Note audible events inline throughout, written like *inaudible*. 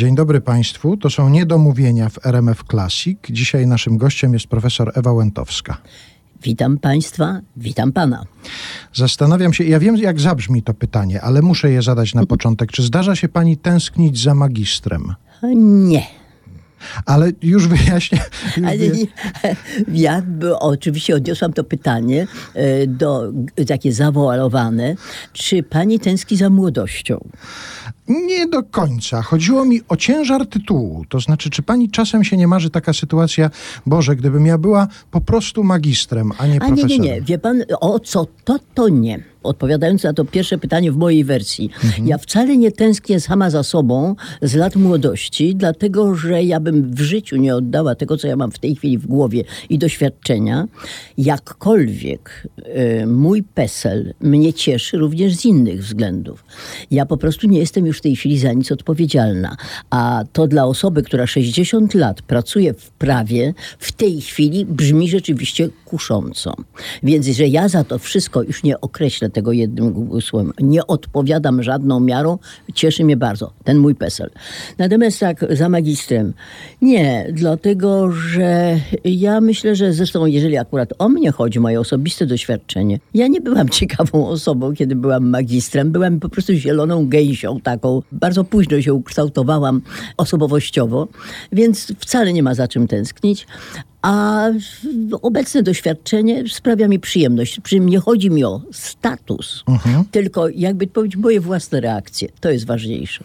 Dzień dobry Państwu. To są niedomówienia w RMF Classic. Dzisiaj naszym gościem jest profesor Ewa Łętowska. Witam Państwa, witam Pana. Zastanawiam się, ja wiem jak zabrzmi to pytanie, ale muszę je zadać na początek. Czy zdarza się Pani tęsknić za magistrem? Nie. Ale już wyjaśnię. Już Ale nie, ja oczywiście odniosłam to pytanie e, do takie zawoalowane. Czy pani tęskni za młodością? Nie do końca. Chodziło mi o ciężar tytułu. To znaczy, czy pani czasem się nie marzy taka sytuacja, Boże, gdybym ja była po prostu magistrem, a nie A nie, profesorem? nie, nie. Wie pan, o co to, to nie. Odpowiadając na to pierwsze pytanie w mojej wersji, ja wcale nie tęsknię sama za sobą z lat młodości, dlatego że ja bym w życiu nie oddała tego, co ja mam w tej chwili w głowie i doświadczenia. Jakkolwiek y, mój PESEL mnie cieszy również z innych względów. Ja po prostu nie jestem już w tej chwili za nic odpowiedzialna. A to dla osoby, która 60 lat pracuje w prawie, w tej chwili brzmi rzeczywiście kusząco. Więc, że ja za to wszystko już nie określę tego jednym słowem, nie odpowiadam żadną miarą, cieszy mnie bardzo ten mój PESEL. Natomiast tak, za magistrem, nie, dlatego, że ja myślę, że zresztą, jeżeli akurat o mnie chodzi, moje osobiste doświadczenie, ja nie byłam *laughs* ciekawą osobą, kiedy byłam magistrem, byłam po prostu zieloną gęsią taką. Bardzo późno się ukształtowałam osobowościowo, więc wcale nie ma za czym tęsknić. A obecne doświadczenie sprawia mi przyjemność. Przy czym nie chodzi mi o status, tylko jakby powiedzieć moje własne reakcje. To jest ważniejsze.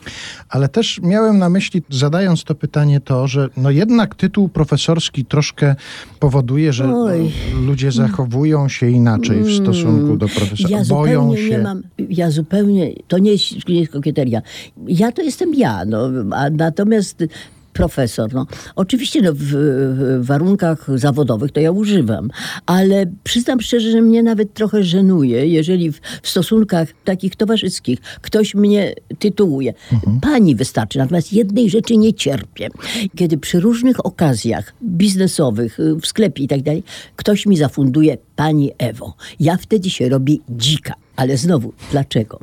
Ale też miałem na myśli, zadając to pytanie, to, że no jednak tytuł profesorski troszkę powoduje, że no, Oj. ludzie zachowują się inaczej w stosunku do profesora. Ja Boją się. nie mam, ja zupełnie, to nie jest, nie jest kokieteria. Ja to jestem ja, no, a natomiast profesor, no, oczywiście no, w, w warunkach zawodowych to ja używam, ale przyznam szczerze, że mnie nawet trochę żenuje, jeżeli w, w stosunkach takich towarzyskich ktoś mnie tytułuje. Pani wystarczy, natomiast jednej rzeczy nie cierpię. Kiedy przy różnych okazjach biznesowych, y, w sklepie i tak dalej, ktoś mi zafunduje Pani Ewo. Ja wtedy się robię dzika. Ale znowu, dlaczego?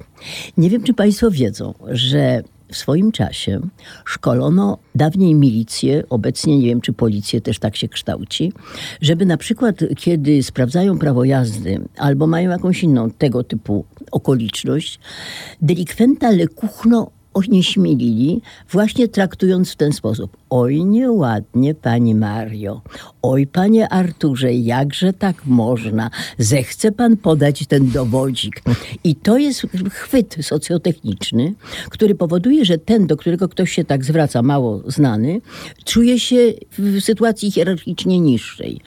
Nie wiem, czy Państwo wiedzą, że w swoim czasie szkolono dawniej milicję, obecnie nie wiem, czy policję też tak się kształci, żeby na przykład, kiedy sprawdzają prawo jazdy albo mają jakąś inną tego typu okoliczność, delikwenta lekuchno onieśmielili, właśnie traktując w ten sposób. Oj, nieładnie, pani Mario. Oj, panie Arturze, jakże tak można? Zechce pan podać ten dowodzik. I to jest chwyt socjotechniczny, który powoduje, że ten, do którego ktoś się tak zwraca, mało znany, czuje się w sytuacji hierarchicznie niższej.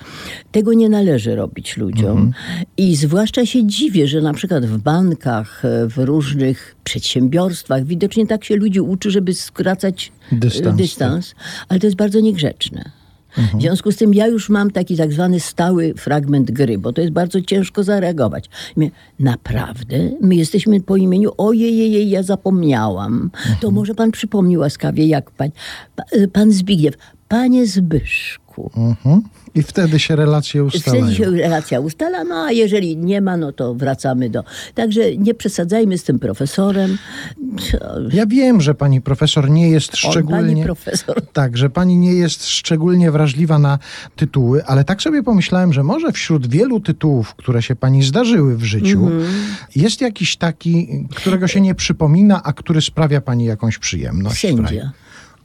Tego nie należy robić ludziom. I zwłaszcza się dziwię, że na przykład w bankach, w różnych przedsiębiorstwach widocznie tak się ludzi uczy, żeby skracać e, Dystans. dystans ale to jest bardzo niegrzeczne. W związku z tym ja już mam taki tak zwany stały fragment gry, bo to jest bardzo ciężko zareagować. Mówię, naprawdę? My jesteśmy po imieniu, ojej, ja zapomniałam. To może pan przypomni łaskawie, jak pan, pa- pan Zbigniew, panie Zbyszku. Mhm. I wtedy się relacje ustalają. Wtedy się relacja ustala, no a jeżeli nie ma, no to wracamy do... Także nie przesadzajmy z tym profesorem. Ja wiem, że pani profesor nie jest On, szczególnie... pani profesor. Tak, że pani nie jest szczególnie wrażliwa na tytuły, ale tak sobie pomyślałem, że może wśród wielu tytułów, które się pani zdarzyły w życiu, Mhm. jest jakiś taki, którego się nie przypomina, a który sprawia pani jakąś przyjemność. Sędzia.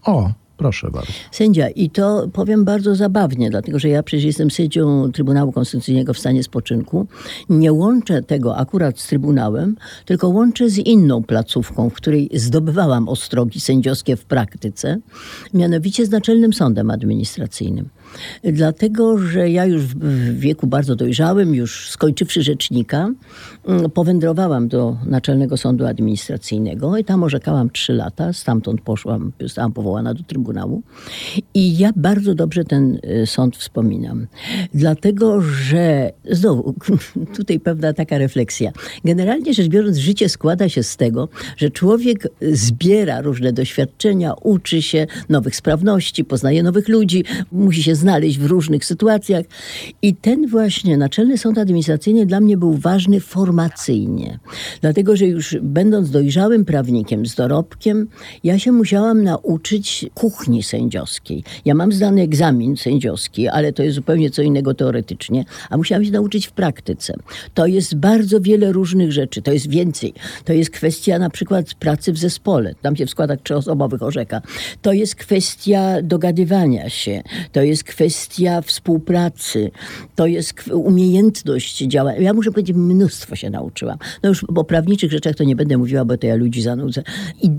O, proszę bardzo. Sędzia. I to powiem bardzo zabawnie, dlatego że ja przecież jestem sędzią Trybunału Konstytucyjnego w stanie spoczynku. Nie łączę tego akurat z Trybunałem, tylko łączę z inną placówką, w której zdobywałam ostrogi sędziowskie w praktyce, mianowicie z Naczelnym Sądem Administracyjnym. Dlatego, że ja już w- wieku bardzo dojrzałym, już skończywszy rzecznika, mm, powędrowałam do Naczelnego Sądu Administracyjnego i tam orzekałam trzy lata. Stamtąd poszłam, zostałam powołana do Trybunału. I ja bardzo dobrze ten y, sąd wspominam. Dlatego, że znowu, *laughs* tutaj pewna taka refleksja. Generalnie rzecz biorąc, życie składa się z tego, że człowiek zbiera różne doświadczenia, uczy się nowych sprawności, poznaje nowych ludzi, musi się znaleźć w różnych sytuacjach. I ten właśnie Naczelny Sąd Administracyjny dla mnie był ważny formacyjnie. Dlatego, że już będąc dojrzałym prawnikiem z dorobkiem, ja się musiałam nauczyć kuchni sędziowskiej. Ja mam zdany egzamin sędziowski, ale to jest zupełnie co innego teoretycznie, a musiałam się nauczyć w praktyce. To jest bardzo wiele różnych rzeczy, to jest więcej. To jest kwestia na przykład pracy w zespole. Tam się w składach trzyosobowych orzeka. To jest kwestia dogadywania się. To jest kwestia współpracy. To jest umiejętność działania. Ja muszę powiedzieć, mnóstwo się nauczyłam. No już o prawniczych rzeczach to nie będę mówiła, bo to ja ludzi zanudzę. I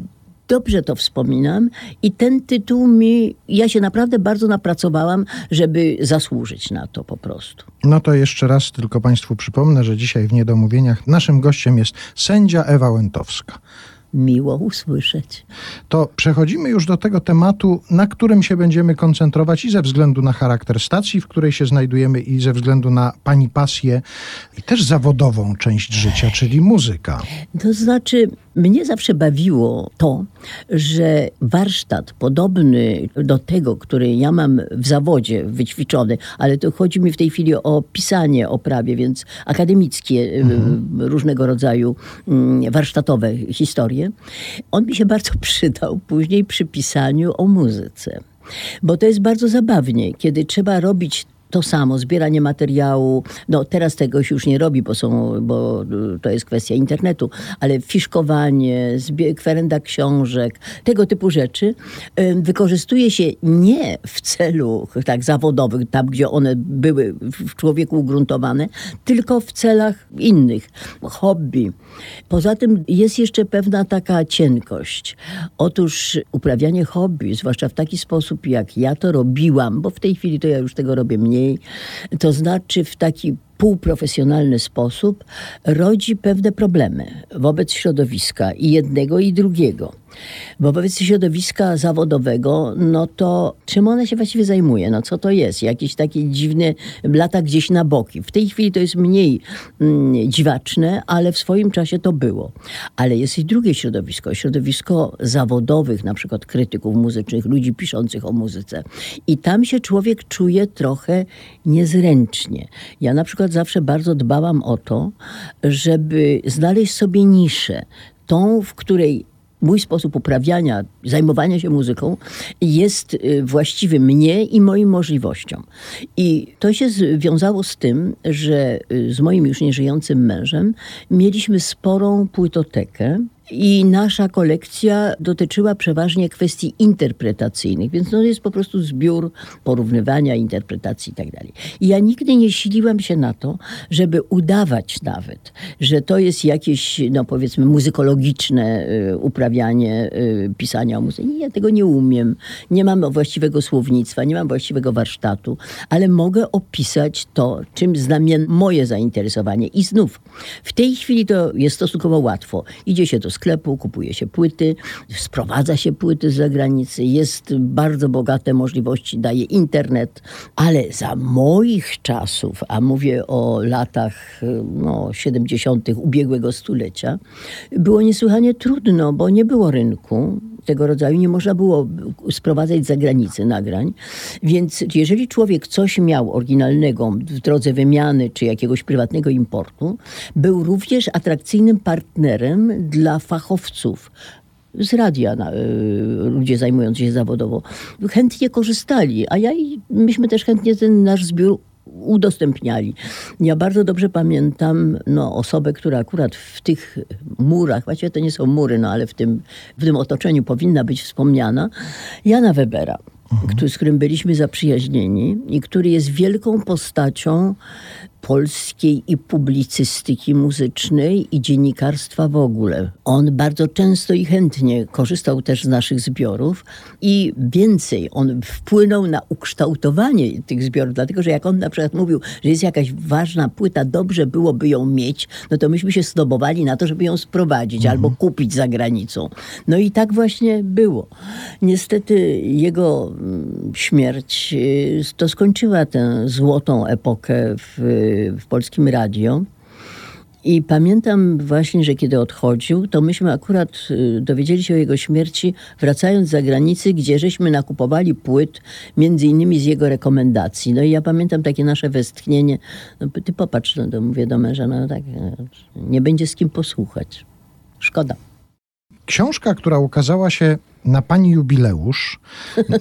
dobrze to wspominam i ten tytuł mi, ja się naprawdę bardzo napracowałam, żeby zasłużyć na to po prostu. No to jeszcze raz tylko Państwu przypomnę, że dzisiaj w Niedomówieniach naszym gościem jest sędzia Ewa Łętowska miło usłyszeć. To przechodzimy już do tego tematu, na którym się będziemy koncentrować i ze względu na charakter stacji, w której się znajdujemy, i ze względu na pani pasję i też zawodową część życia, czyli muzyka. To znaczy, mnie zawsze bawiło to, że warsztat podobny do tego, który ja mam w zawodzie wyćwiczony, ale to chodzi mi w tej chwili o pisanie o prawie, więc akademickie mhm. różnego rodzaju mm, warsztatowe historie. On mi się bardzo *laughs* przydał później przy pisaniu o muzyce. Bo to jest bardzo zabawnie, kiedy trzeba robić to samo, zbieranie materiału. No teraz tego się już nie robi, bo, są, bo to jest kwestia internetu, ale fiszkowanie, kwerenda książek, tego typu rzeczy wykorzystuje się nie w celu tak zawodowych, tam gdzie one były w człowieku ugruntowane, tylko w celach innych, hobby. Poza tym jest jeszcze pewna taka cienkość. Otóż uprawianie hobby, zwłaszcza w taki sposób, jak ja to robiłam, bo w tej chwili to ja już tego robię mniej, to znaczy w taki półprofesjonalny sposób rodzi pewne problemy wobec środowiska i jednego i drugiego. Wobec środowiska zawodowego, no to czym ona się właściwie zajmuje? No co to jest? Jakieś takie dziwne lata gdzieś na boki. W tej chwili to jest mniej mm, dziwaczne, ale w swoim czasie to było. Ale jest i drugie środowisko, środowisko zawodowych, na przykład krytyków muzycznych, ludzi piszących o muzyce. I tam się człowiek czuje trochę niezręcznie. Ja na przykład zawsze bardzo dbałam o to, żeby znaleźć sobie niszę, tą, w której mój sposób uprawiania, zajmowania się muzyką jest y, właściwy mnie i moim możliwościom. I to się związało z tym, że y, z moim już nieżyjącym mężem mieliśmy sporą płytotekę i nasza kolekcja dotyczyła przeważnie kwestii interpretacyjnych, więc to jest po prostu zbiór porównywania, interpretacji itd. Tak I ja nigdy nie siliłam się na to, żeby udawać nawet, że to jest jakieś, no powiedzmy, muzykologiczne y, uprawianie y, pisania o muzyce. Nie, ja tego nie umiem. Nie mam właściwego słownictwa, nie mam właściwego warsztatu, ale mogę opisać to, czym znamien moje zainteresowanie. I znów, w tej chwili to jest stosunkowo łatwo. Idzie się do sklepu, kupuje się płyty, sprowadza się płyty z zagranicy, jest bardzo bogate możliwości, daje internet, ale za moich czasów, a mówię o latach no, 70. ubiegłego stulecia, było niesłychanie trudno, bo nie było rynku tego rodzaju, nie można było sprowadzać z zagranicy nagrań. Więc jeżeli człowiek coś miał oryginalnego w drodze wymiany czy jakiegoś prywatnego importu, był również atrakcyjnym partnerem dla fachowców z radia na, y, ludzie zajmujący się zawodowo chętnie korzystali, a ja i myśmy też chętnie ten nasz zbiór udostępniali. Ja bardzo dobrze pamiętam no, osobę, która akurat w tych murach, właściwie to nie są mury, no ale w tym, w tym otoczeniu powinna być wspomniana, Jana Webera. Mhm. z którym byliśmy zaprzyjaźnieni i który jest wielką postacią polskiej i publicystyki muzycznej i dziennikarstwa w ogóle. On bardzo często i chętnie korzystał też z naszych zbiorów i więcej, on wpłynął na ukształtowanie tych zbiorów, dlatego że jak on na przykład mówił, że jest jakaś ważna płyta, dobrze byłoby ją mieć, no to myśmy się zdobowali na to, żeby ją sprowadzić mhm. albo kupić za granicą. No i tak właśnie było. Niestety jego śmierć y, to skończyła tę złotą epokę w w Polskim Radio. I pamiętam właśnie, że kiedy odchodził, to myśmy akurat y, dowiedzieli się o jego śmierci, wracając z zagranicy, gdzie żeśmy nakupowali płyt, między innymi z jego rekomendacji. No i ja pamiętam takie nasze westchnienie. No, ty popatrz, no, to mówię do męża, no tak, e, nie będzie z kim posłuchać. Szkoda. Książka, która ukazała się na pani jubileusz,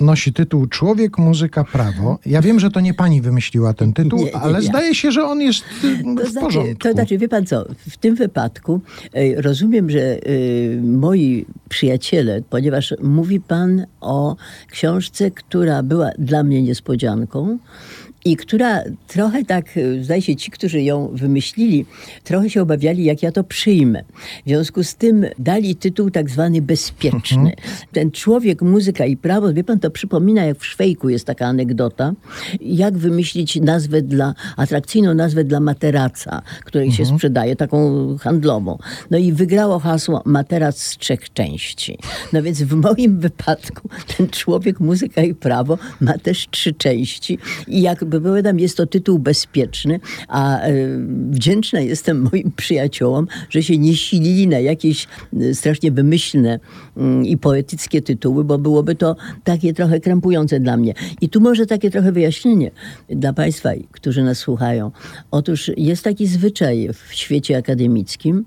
nosi tytuł Człowiek, muzyka, prawo. Ja wiem, że to nie pani wymyśliła ten tytuł, nie, nie, ale zdaje się, że on jest y, to w znaczy, porządku. To znaczy, wie pan co, w tym wypadku y, rozumiem, że y, moi przyjaciele, ponieważ mówi pan o książce, która była dla mnie niespodzianką, i która trochę tak, zdaje się, ci, którzy ją wymyślili, trochę się obawiali, jak ja to przyjmę. W związku z tym dali tytuł tak zwany bezpieczny. Mhm. Ten człowiek, muzyka i prawo, wie pan, to przypomina, jak w Szwejku jest taka anegdota, jak wymyślić nazwę dla, atrakcyjną nazwę dla materaca, której mhm. się sprzedaje, taką handlową. No i wygrało hasło materac z trzech części. No więc w moim wypadku ten człowiek, muzyka i prawo ma też trzy części i jak powiadam, jest to tytuł bezpieczny, a e, wdzięczna jestem *laughs* moim przyjaciołom, że się nie silili na jakieś e, strasznie wymyślne mm, i poetyckie tytuły, bo byłoby to takie trochę krępujące dla mnie. I tu może takie trochę wyjaśnienie dla Państwa, którzy nas słuchają. Otóż jest taki zwyczaj w świecie akademickim,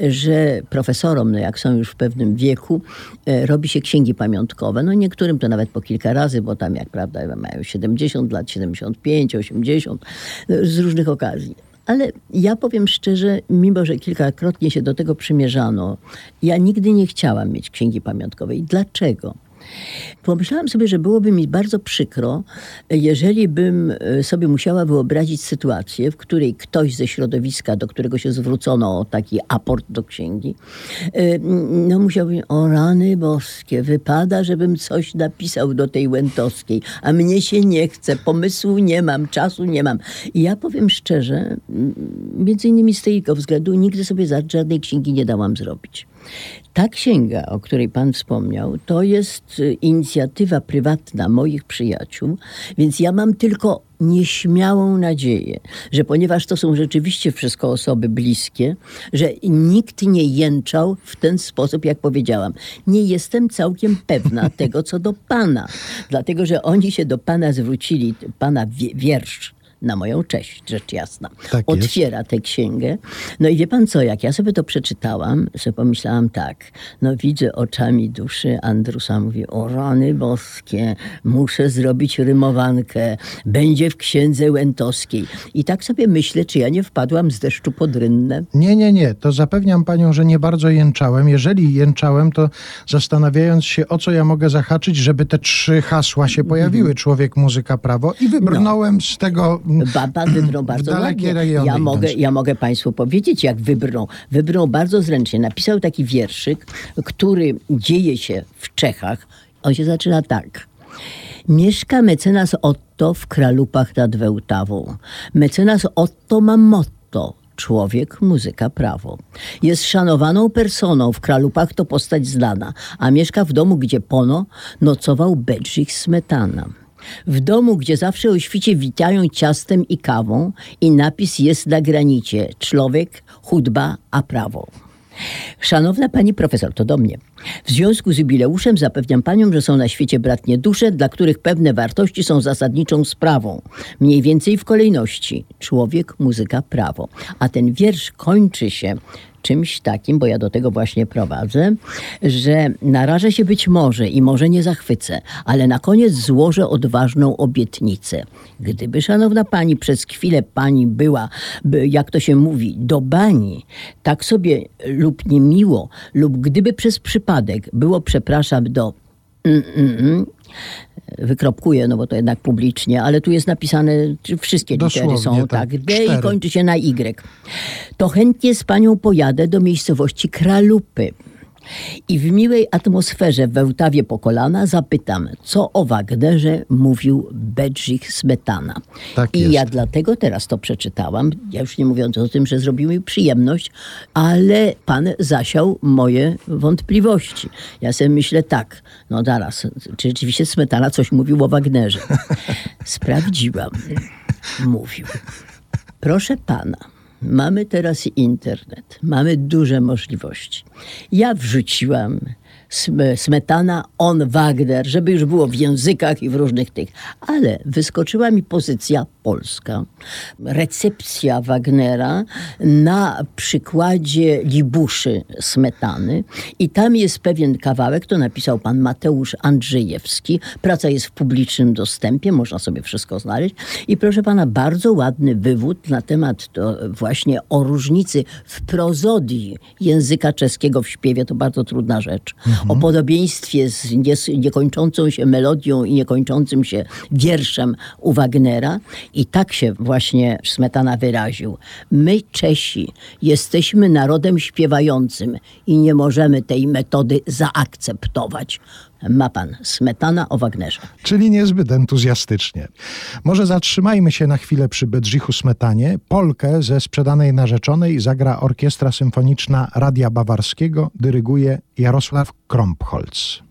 że profesorom, no jak są już w pewnym wieku, e, robi się księgi pamiątkowe. No niektórym to nawet po kilka razy, bo tam jak prawda mają 70 lat, 75, 80, no, z różnych okazji. Ale ja powiem szczerze, mimo że kilkakrotnie się do tego przymierzano, ja nigdy nie chciałam mieć księgi pamiątkowej. Dlaczego? Pomyślałam sobie, że byłoby mi bardzo przykro, jeżeli bym e, sobie musiała wyobrazić sytuację, w której ktoś ze środowiska, do którego się zwrócono o taki aport do księgi, e, no musiałby, o rany boskie, wypada, żebym coś napisał do tej Łętowskiej, a mnie się nie chce, pomysłu nie mam, czasu nie mam. I ja powiem szczerze, między innymi z tego względu nigdy sobie żadnej księgi nie dałam zrobić. Ta księga, o której Pan wspomniał, to jest y, inicjatywa prywatna moich przyjaciół, więc ja mam tylko nieśmiałą nadzieję, że ponieważ to są rzeczywiście wszystko osoby bliskie, że nikt nie jęczał w ten sposób, jak powiedziałam. Nie jestem całkiem pewna *laughs* tego, co do Pana, dlatego że oni się do Pana zwrócili, Pana wiersz na moją cześć, rzecz jasna. Tak Otwiera tę księgę. No i wie pan co, jak ja sobie to przeczytałam, sobie pomyślałam tak, no widzę oczami duszy, Andrusa mówi, o rany boskie, muszę zrobić rymowankę, będzie w księdze Łętowskiej. I tak sobie myślę, czy ja nie wpadłam z deszczu pod rynnę. Nie, nie, nie, to zapewniam panią, że nie bardzo jęczałem. Jeżeli jęczałem, to zastanawiając się, o co ja mogę zahaczyć, żeby te trzy hasła się pojawiły, człowiek, muzyka, prawo i wybrnąłem no. z tego Pan wybrał bardzo ładnie. Ja mogę, ja mogę Państwu powiedzieć, jak wybrał. Wybrał bardzo zręcznie. Napisał taki wierszyk, który dzieje się w Czechach. On się zaczyna tak. Mieszka mecenas Otto w Kralupach nad Wełtawą. Mecenas Otto ma motto człowiek, muzyka, prawo. Jest szanowaną personą, w Kralupach to postać znana, a mieszka w domu, gdzie pono nocował Bedrzich Smetana. W domu, gdzie zawsze o świcie witają ciastem i kawą i napis jest na granicie człowiek, chudba, a prawo. Szanowna pani profesor, to do mnie. W związku z jubileuszem zapewniam panią, że są na świecie bratnie dusze, dla których pewne wartości są zasadniczą sprawą. Mniej więcej w kolejności człowiek, muzyka, prawo. A ten wiersz kończy się czymś takim, bo ja do tego właśnie prowadzę, że narażę się być może i może nie zachwycę, ale na koniec złożę odważną obietnicę. Gdyby, szanowna pani, przez chwilę pani była, jak to się mówi, do bani, tak sobie lub niemiło, lub gdyby przez przypadek było, przepraszam, do mm, mm, mm, wykropkuję, no bo to jednak publicznie, ale tu jest napisane, wszystkie litery są, tak, tak D i kończy się na Y. To chętnie z panią pojadę do miejscowości Kralupy. I w miłej atmosferze w Wełtawie po kolana zapytam, co o Wagnerze mówił Bedrzich Smetana. Tak I jest. ja dlatego teraz to przeczytałam, ja już nie mówiąc o tym, że zrobił mi przyjemność, ale pan zasiał moje wątpliwości. Ja sobie myślę tak, no zaraz, czy rzeczywiście Smetana coś mówił o Wagnerze? *laughs* Sprawdziłam. Mówił. Proszę pana, mamy teraz internet, mamy duże możliwości. Ja wrzuciłam Smetana, on Wagner, żeby już było w językach i w różnych tych. Ale wyskoczyła mi pozycja polska. Recepcja Wagnera na przykładzie Libuszy Smetany. I tam jest pewien kawałek, to napisał pan Mateusz Andrzejewski. Praca jest w publicznym dostępie, można sobie wszystko znaleźć. I proszę pana, bardzo ładny wywód na temat to właśnie o różnicy w prozodii języka czeskiego w śpiewie. To bardzo trudna rzecz. Mhm. O podobieństwie z niekończącą się melodią i niekończącym się wierszem u Wagnera. I tak się właśnie Smetana wyraził. My, Czesi, jesteśmy narodem śpiewającym i nie możemy tej metody zaakceptować. Ma pan Smetana o Wagnerze. Czyli niezbyt entuzjastycznie. Może zatrzymajmy się na chwilę przy Bedrzichu Smetanie. Polkę ze sprzedanej narzeczonej zagra Orkiestra Symfoniczna Radia Bawarskiego, dyryguje Jarosław Krompholz.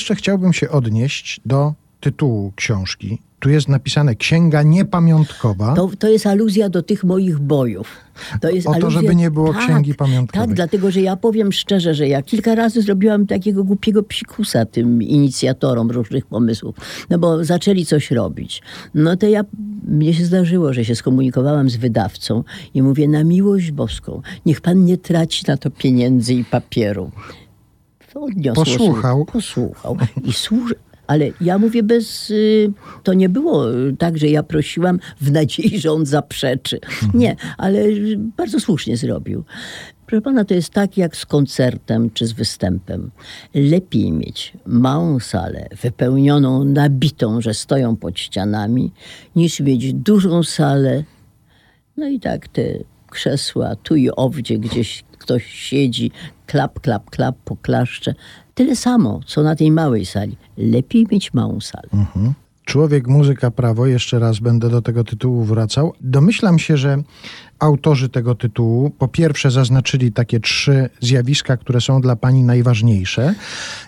Jeszcze chciałbym się odnieść do tytułu książki. Tu jest napisane Księga Niepamiątkowa. To, to jest aluzja do tych moich bojów. To jest o aluzja... to, żeby nie było tak, księgi pamiątkowej. Tak, dlatego, że ja powiem szczerze, że ja kilka razy zrobiłam takiego głupiego psikusa tym inicjatorom różnych pomysłów. No bo zaczęli coś robić. No to ja, mnie się zdarzyło, że się skomunikowałam z wydawcą i mówię, na miłość boską, niech pan nie traci na to pieniędzy i papieru odniosło Posłuchał. Się, posłuchał. I służy, ale ja mówię bez. Y, to nie było tak, że ja prosiłam w nadziei, że on zaprzeczy. Mhm. Nie, ale bardzo słusznie zrobił. Proszę pana, to jest tak jak z koncertem czy z występem. Lepiej mieć małą salę wypełnioną, nabitą, że stoją pod ścianami, niż mieć dużą salę. No i tak te krzesła tu i owdzie gdzieś ktoś siedzi, klap, klap, klap, poklaszcze. Tyle samo, co na tej małej sali. Lepiej mieć małą salę. Mhm. Człowiek, muzyka, prawo, jeszcze raz będę do tego tytułu wracał. Domyślam się, że autorzy tego tytułu po pierwsze zaznaczyli takie trzy zjawiska, które są dla pani najważniejsze.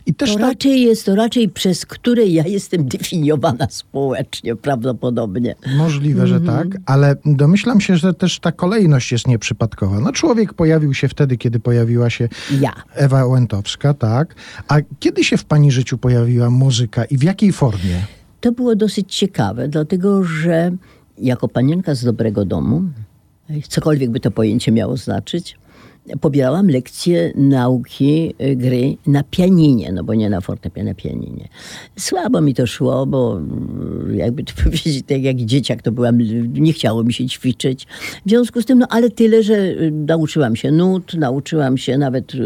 I też to ta... raczej jest to raczej przez które ja jestem definiowana społecznie prawdopodobnie. Możliwe, że mm -hmm. tak, ale domyślam się, że też ta kolejność jest nieprzypadkowa. No człowiek pojawił się wtedy, kiedy pojawiła się ja. Ewa Łętowska, tak? A kiedy się w pani życiu pojawiła muzyka i w jakiej formie? To było dosyć ciekawe, dlatego że jako panienka z dobrego domu, cokolwiek by to pojęcie miało znaczyć, pobierałam lekcje nauki y, gry na pianinie, no bo nie na fortepianie, na pianinie. Słabo mi to szło, bo mm, jakby to *laughs* powiedzieć, tak jak dzieciak to byłam, nie chciało mi się ćwiczyć. W związku z tym, no ale tyle, że y, nauczyłam się nut, nauczyłam się nawet, y,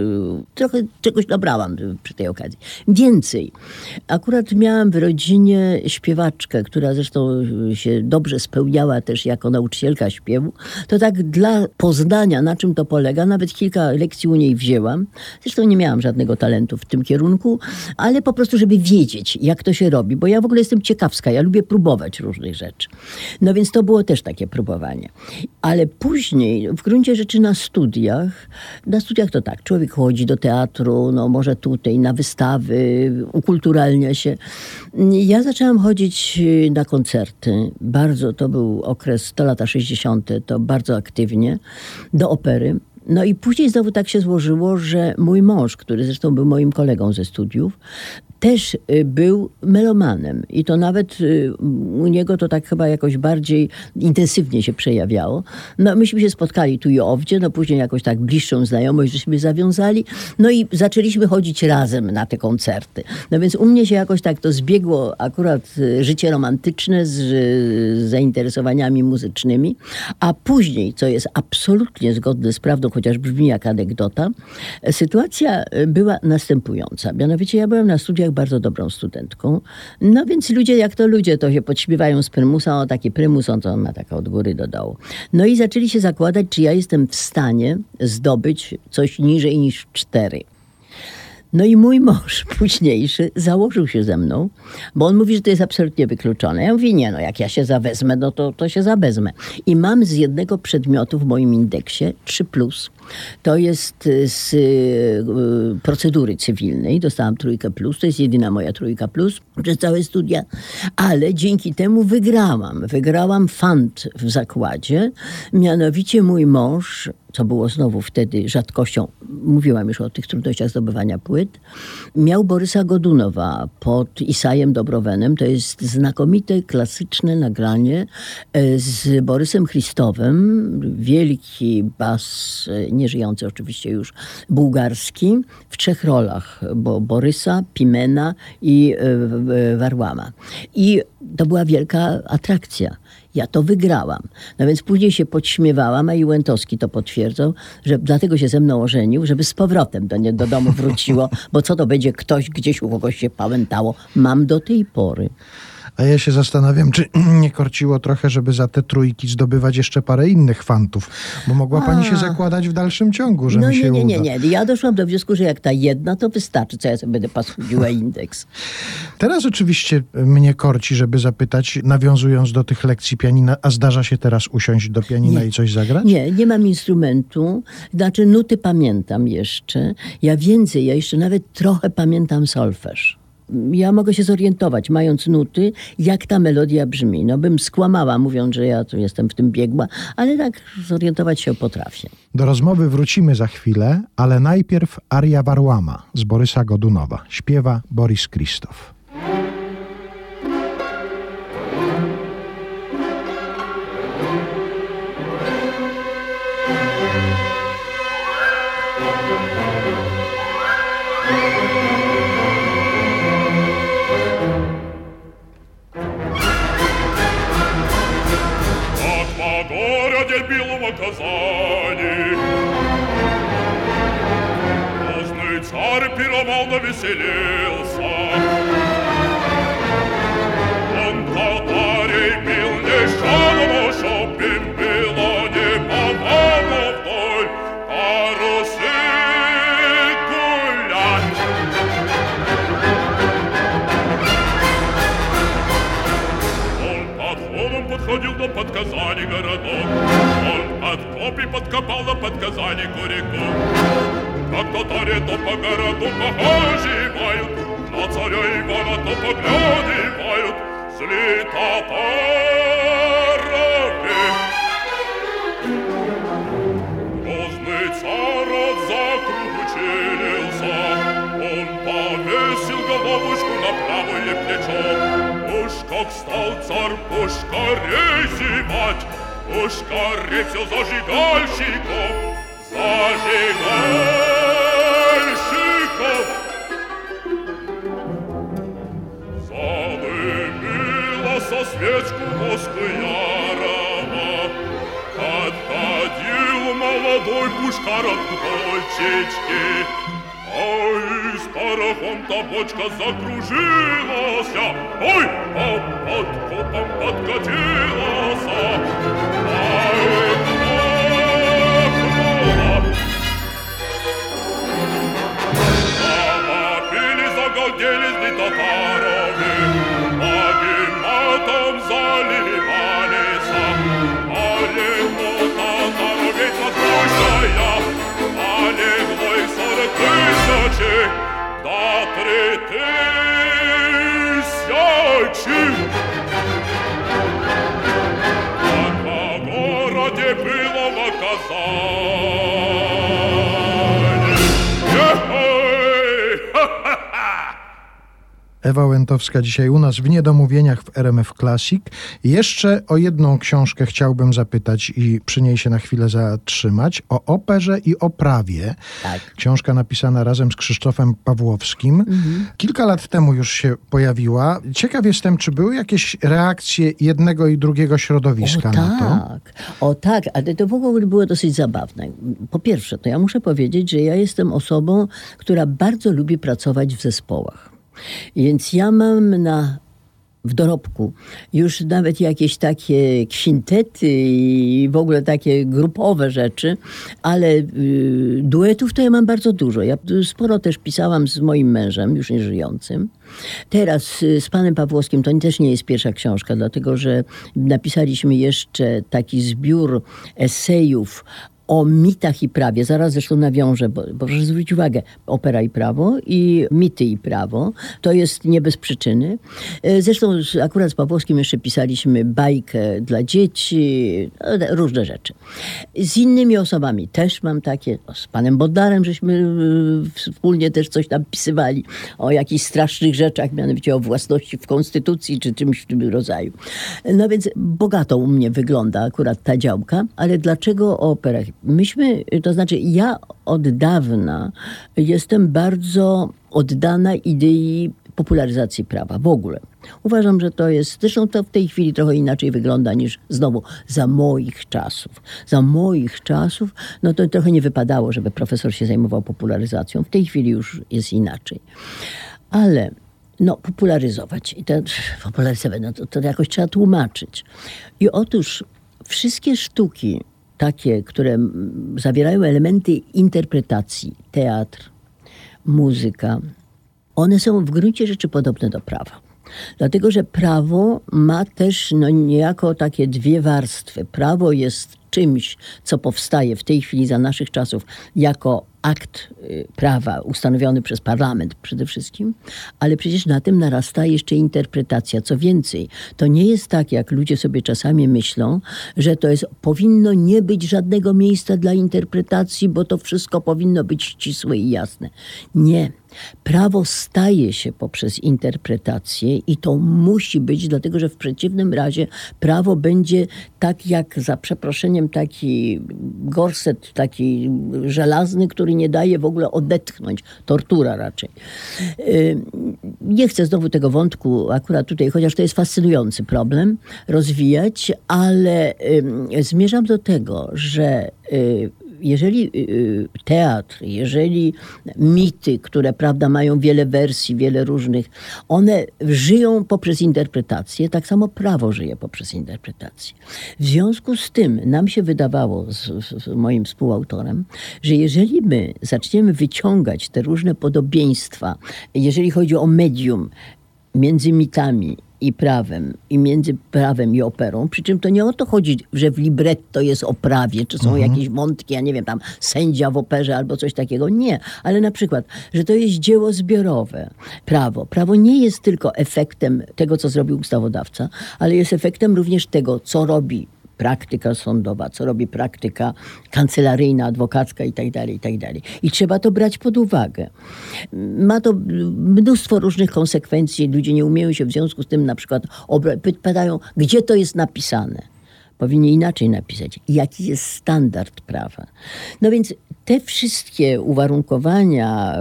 trochę czegoś dobrałam przy tej okazji. Więcej. Akurat miałam w rodzinie śpiewaczkę, która zresztą się dobrze spełniała też jako nauczycielka śpiewu. To tak dla poznania, na czym to polega, nawet kilka lekcji u niej wzięłam. Zresztą nie miałam żadnego talentu w tym kierunku, ale po prostu, żeby wiedzieć, jak to się robi, bo ja w ogóle jestem ciekawska, ja lubię próbować różnych rzeczy. No więc to było też takie próbowanie. Ale później, w gruncie rzeczy na studiach, na studiach to tak, człowiek chodzi do teatru, no może tutaj, na wystawy, ukulturalnia się. Ja zaczęłam chodzić na koncerty. Bardzo, to był okres, to lata 60., to bardzo aktywnie, do opery. No i później znowu tak się złożyło, że mój mąż, który zresztą był moim kolegą ze studiów, też y, był melomanem i to nawet y, u niego to tak chyba jakoś bardziej intensywnie się przejawiało. No myśmy się spotkali tu i owdzie, no później jakoś tak bliższą znajomość żeśmy zawiązali, no i zaczęliśmy chodzić razem na te koncerty. No więc u mnie się jakoś tak to zbiegło akurat y, życie romantyczne z, z zainteresowaniami muzycznymi, a później, co jest absolutnie zgodne z prawdą, chociaż brzmi jak anegdota, sytuacja była następująca. Mianowicie ja byłem na studiach bardzo dobrą studentką. No więc ludzie, jak to ludzie, to się podśmiewają z prymusa, o taki prymus, on to ma tak od góry do dołu. No i zaczęli się zakładać, czy ja jestem w stanie zdobyć coś niżej niż cztery. No i mój mąż *laughs* późniejszy założył się ze mną, bo on mówi, że to jest absolutnie wykluczone. Ja mówię, nie no, jak ja się zawezmę, no to, to się zawezmę. I mam z jednego przedmiotu w moim indeksie 3+, plus. To jest y, z y, procedury cywilnej. Dostałam trójkę plus. To jest jedyna moja trójka plus przez całe studia. Ale dzięki temu wygrałam. Wygrałam fant w zakładzie. Mianowicie mój mąż co było znowu wtedy rzadkością, mówiłam już o tych trudnościach zdobywania płyt, miał Borysa Godunowa pod Isajem Dobrowenem. To jest znakomite, klasyczne nagranie e, z Borysem Christowem, wielki bas nieżyjący oczywiście już, bułgarski, w trzech rolach, bo Borysa, Pimena i e, Warłama. I to była wielka atrakcja. Ja to wygrałam. No więc później się podśmiewałam, a i to potwierdzał, że dlatego się ze mną ożenił, żeby z powrotem do, nie, do domu wróciło, bo co to będzie ktoś gdzieś u kogoś się pałętało. Mam do tej pory. A ja się zastanawiam, czy *clears throat* nie korciło trochę, żeby za te trójki zdobywać jeszcze parę innych fantów, bo mogła A. pani się zakładać w dalszym ciągu, że no, mi się nie, nie, uda. nie, nie. Ja doszłam do wniosku, że jak ta jedna, to wystarczy, co ja sobie będę paskudziła indeks. *laughs* Teraz oczywiście mnie korci, żeby zapytać, nawiązując do tych lekcji pianina, a zdarza się teraz usiąść do pianina nie. i coś zagrać? Nie, nie mam instrumentu. Znaczy nuty pamiętam jeszcze. Ja więcej, ja jeszcze nawet trochę pamiętam solfeż ja mogę się zorientować, mając nuty, jak ta melodia brzmi. No bym skłamała, mówiąc, że ja tu jestem w tym biegła, ale tak zorientować się potrafię. Do rozmowy wrócimy za chwilę, ale najpierw aria Warłama z Borysa Godunowa. Śpiewa Boris Krzysztof. пировал Прежде все зажигальщиков, зажигальщиков. Задымила со свечку воску ярова, Отходил молодой пушкар от кольчички, А из порохом та бочка закружила, Ewa Łętowska dzisiaj u nas w Niedomówieniach w RMF Classic. Jeszcze o jedną książkę chciałbym zapytać i przy niej się na chwilę zatrzymać. O operze i o prawie. Tak. Książka napisana razem z Krzysztofem Pawłowskim. Kilka lat temu już się pojawiła. Ciekaw jestem, czy były jakieś reakcje jednego i drugiego środowiska o, na to? tak, o tak, ale to w ogóle było dosyć zabawne. Po pierwsze, to ja muszę powiedzieć, że ja jestem osobą, która bardzo lubi pracować w zespołach. Więc ja mam na w dorobku już nawet jakieś takie kwintety i w ogóle takie grupowe rzeczy, ale y, duetów to ja mam bardzo dużo. Ja sporo też pisałam z moim mężem, już nieżyjącym. Teraz y, z panem Pawłowskim to też nie jest pierwsza książka, dlatego że napisaliśmy jeszcze taki zbiór esejów o mitach i prawie. Zaraz zresztą nawiążę, bo, proszę zwrócić uwagę, opera i prawo i mity i prawo, to jest nie bez przyczyny. E, Zresztą akurat z Pawłowskim jeszcze pisaliśmy bajkę dla dzieci, no, różne rzeczy. Z innymi osobami też mam takie, o, z panem Boddarem żeśmy e, wspólnie też coś tam pisywali o jakichś strasznych rzeczach, mianowicie o własności w konstytucji czy czymś w tym rodzaju. No więc bogato u mnie wygląda akurat ta działka, ale dlaczego o operach? Myśmy, to znaczy ja od dawna jestem bardzo oddana idei popularyzacji prawa w ogóle. Uważam, że to jest, zresztą to w tej chwili trochę inaczej wygląda niż znowu za moich czasów. Za moich czasów, no to trochę nie wypadało, żeby profesor się zajmował popularyzacją. W tej chwili już jest inaczej. Ale no, popularyzować. I to, popularyzować, no to, to jakoś trzeba tłumaczyć. I otóż wszystkie sztuki takie, które zawierają elementy interpretacji, teatr, muzyka, one są w gruncie rzeczy podobne do prawa. Dlatego, że prawo ma też no, niejako takie dwie warstwy. Prawo jest czymś, co powstaje w tej chwili za naszych czasów jako akt y, prawa ustanowiony przez parlament przede wszystkim, ale przecież na tym narasta jeszcze interpretacja. Co więcej, to nie jest tak, jak ludzie sobie czasami myślą, że to jest, powinno nie być żadnego miejsca dla interpretacji, bo to wszystko powinno być ścisłe i jasne. Nie. Prawo staje się poprzez interpretację i to musi być, dlatego że w przeciwnym razie prawo będzie tak jak za przeproszeniem taki gorset, taki żelazny, który nie daje w ogóle odetchnąć. Tortura raczej. Nie chcę znowu tego wątku akurat tutaj, chociaż to jest fascynujący problem, rozwijać, ale zmierzam do tego, że yy, jeżeli y, teatr, jeżeli mity, które prawda mają wiele wersji, wiele różnych, one żyją poprzez interpretację, tak samo prawo żyje poprzez interpretację. W związku z tym nam się wydawało z, z moim współautorem, że jeżeli my zaczniemy wyciągać te różne podobieństwa, jeżeli chodzi o medium między mitami i prawem, i między prawem i operą. Przy czym to nie o to chodzi, że w libretto jest o prawie, czy są jakieś wątki, ja nie wiem, tam sędzia w operze albo coś takiego. Nie, ale na przykład, że to jest dzieło zbiorowe. Prawo. Prawo nie jest tylko efektem tego, co zrobił ustawodawca, ale jest efektem również tego, co robi praktyka sądowa, co robi praktyka kancelaryjna, adwokacka i tak dalej, i tak. I trzeba to brać pod uwagę. Ma to mnóstwo różnych konsekwencji. Ludzie nie umieją się w związku z tym na przykład pytają, gdzie to jest napisane. Powinni inaczej napisać. Jaki jest standard prawa? No więc te wszystkie uwarunkowania,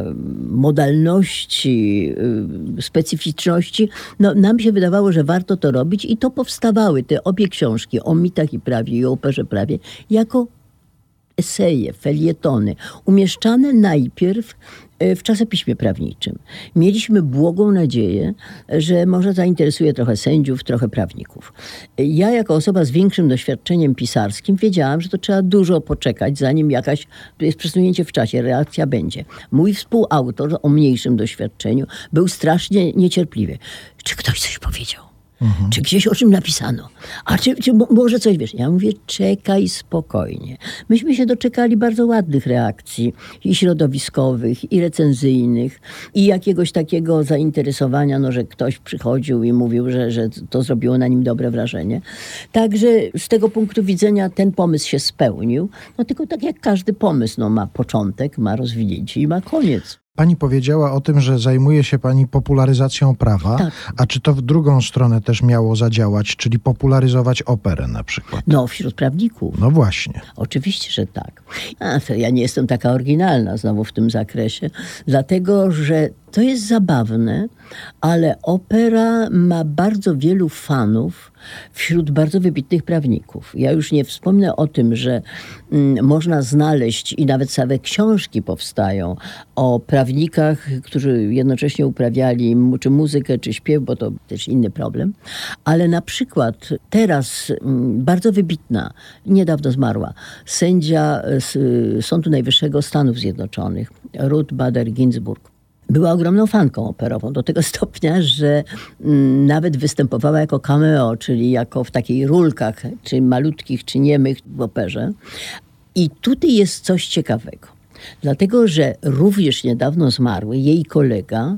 modalności, y, specyficzności, no, nam się wydawało, że warto to robić i to powstawały. Te obie książki o mitach i prawie i o operze prawie jako eseje, felietony, umieszczane najpierw w czasopiśmie prawniczym. Mieliśmy błogą nadzieję, że może zainteresuje trochę sędziów, trochę prawników. Ja jako osoba z większym doświadczeniem pisarskim wiedziałam, że to trzeba dużo poczekać, zanim jakaś, jest przesunięcie w czasie, reakcja będzie. Mój współautor o mniejszym doświadczeniu był strasznie niecierpliwy. Czy ktoś coś powiedział? Mhm. Czy gdzieś o czym napisano? A czy, czy może coś wiesz? Ja mówię, czekaj spokojnie. Myśmy się doczekali bardzo ładnych reakcji i środowiskowych, i recenzyjnych, i jakiegoś takiego zainteresowania, no, że ktoś przychodził i mówił, że, że to zrobiło na nim dobre wrażenie. Także z tego punktu widzenia ten pomysł się spełnił. No tylko tak jak każdy pomysł, no, ma początek, ma rozwinięcie i ma koniec. Pani powiedziała o tym, że zajmuje się Pani popularyzacją prawa. Tak. A czy to w drugą stronę też miało zadziałać, czyli popularyzować operę na przykład? No, wśród prawników. No właśnie. Oczywiście, że tak. A to ja nie jestem taka oryginalna znowu w tym zakresie, dlatego że to jest zabawne, ale opera ma bardzo wielu fanów wśród bardzo wybitnych prawników. Ja już nie wspomnę o tym, że mm, można znaleźć i nawet same książki powstają o prawnikach, którzy jednocześnie uprawiali czy muzykę, czy śpiew, bo to też inny problem. Ale na przykład teraz mm, bardzo wybitna, niedawno zmarła, sędzia z Sądu Najwyższego Stanów Zjednoczonych, Ruth Bader Ginsburg była ogromną fanką operową, do tego *laughs* stopnia, że mm, nawet występowała jako cameo, czyli jako w takiej rulkach, czy malutkich, czy niemych w operze. I tutaj jest coś ciekawego. Dlatego, że również niedawno zmarły jej kolega,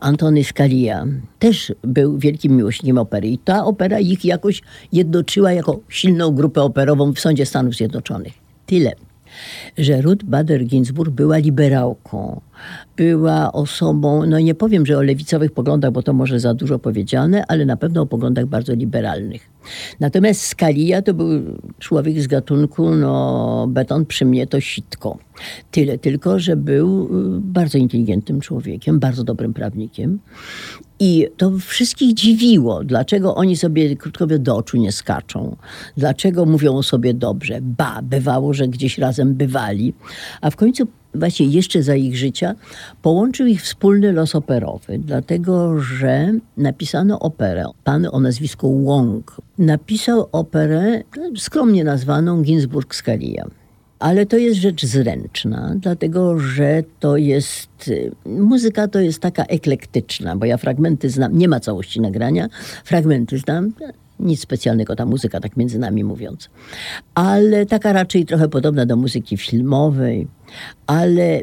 Antony Scalia, też był wielkim miłośnikiem opery. I ta opera ich jakoś jednoczyła jako silną grupę operową w Sądzie Stanów Zjednoczonych. Tyle że Ruth Bader Ginsburg była liberałką. Była osobą, no nie powiem, że o lewicowych poglądach, bo to może za dużo powiedziane, ale na pewno o poglądach bardzo liberalnych. Natomiast Scalia to był człowiek z gatunku, no beton przy mnie to sitko. Tyle tylko, że był y, bardzo inteligentnym człowiekiem, bardzo dobrym prawnikiem i to wszystkich dziwiło, dlaczego oni sobie, krótko mówiąc, do oczu nie skaczą. Dlaczego mówią o sobie dobrze. Ba, bywało, że gdzieś razem bywali. A w końcu właśnie jeszcze za ich życia połączył ich wspólny los operowy, dlatego że napisano operę. Pan o nazwisku Wong napisał operę skromnie nazwaną Ginsburg Scalia ale to jest rzecz zręczna, dlatego że to jest. Muzyka to jest taka eklektyczna, bo ja fragmenty znam, nie ma całości nagrania, fragmenty znam. Nic specjalnego ta muzyka, tak między nami mówiąc. Ale taka raczej trochę podobna do muzyki filmowej, ale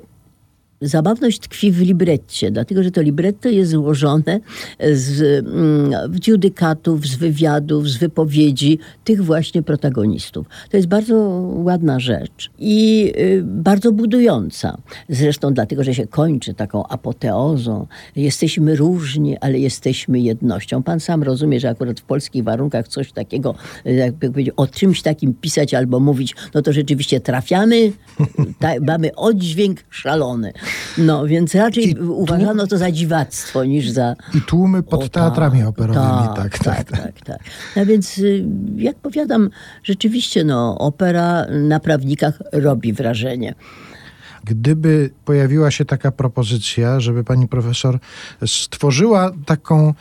Zabawność tkwi w libretcie, dlatego że to libretto jest złożone z mm, judykatów, z wywiadów, z wypowiedzi tych właśnie protagonistów. To jest bardzo ładna rzecz i y, bardzo budująca. Zresztą dlatego, że się kończy taką apoteozą. Jesteśmy różni, ale jesteśmy jednością. Pan sam rozumie, że akurat w polskich warunkach coś takiego, jakby powiedzieć, o czymś takim pisać albo mówić, no to rzeczywiście trafiamy, *laughs* ta, mamy oddźwięk szalony. No, więc raczej I uważano to za dziwactwo niż za... I tłumy pod o, teatrami tak, operowymi, tak tak, tak, tak, tak, tak. No więc, y, jak powiadam, rzeczywiście no, opera na prawnikach robi wrażenie. Gdyby pojawiła się taka propozycja, żeby pani profesor stworzyła taką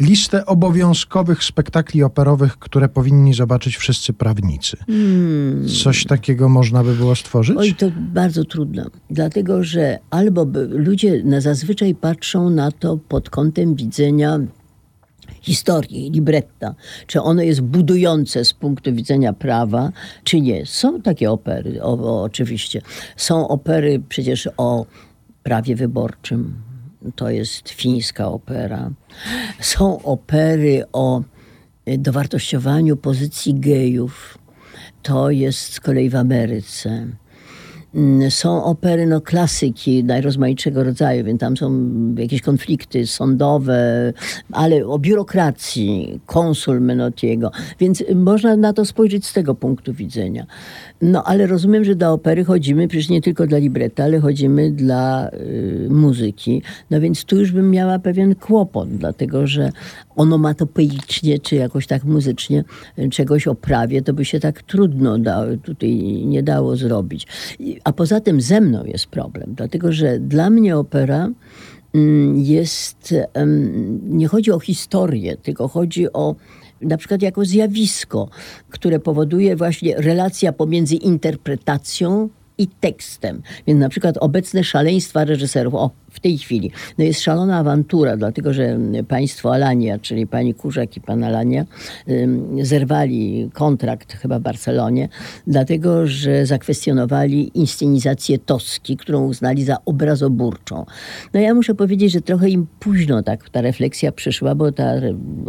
listę obowiązkowych spektakli operowych, które powinni zobaczyć wszyscy prawnicy. Hmm. Coś takiego można by było stworzyć? Oj, to bardzo trudno. Dlatego, że albo ludzie na zazwyczaj patrzą na to pod kątem widzenia historii, libretta, czy ono jest budujące z punktu widzenia prawa, czy nie. Są takie opery, o, o, oczywiście. Są opery przecież o prawie wyborczym, to jest fińska opera. Są opery o y, dowartościowaniu pozycji gejów. To jest z kolei w Ameryce. Mm, Są opery no, klasyki najrozmaitszego rodzaju, więc tam są jakieś konflikty sądowe, ale o biurokracji, konsul Menottiego, więc można na to spojrzeć z tego punktu widzenia. No ale rozumiem, że do opery chodzimy przecież nie tylko dla libretta, ale chodzimy dla y, muzyki. No więc tu już bym miała pewien kłopot, dlatego że onomatopeicznie czy jakoś tak muzycznie y, czegoś oprawie, to by się tak trudno dało, tutaj nie dało zrobić. A poza tym ze mną jest problem, dlatego że dla mnie opera mm, jest, nie chodzi o historię, tylko chodzi o na przykład jako zjawisko, które powoduje właśnie relacja pomiędzy interpretacją i tekstem. Więc na przykład obecne szaleństwa reżyserów, o w tej chwili, no jest szalona awantura, dlatego że państwo Alania, czyli pani Kurzak i pan Alania zerwali kontrakt chyba w Barcelonie, dlatego że zakwestionowali inscenizację Toski, którą uznali za obrazoburczą. No ja muszę powiedzieć, że trochę im późno tak ta refleksja przyszła, bo ta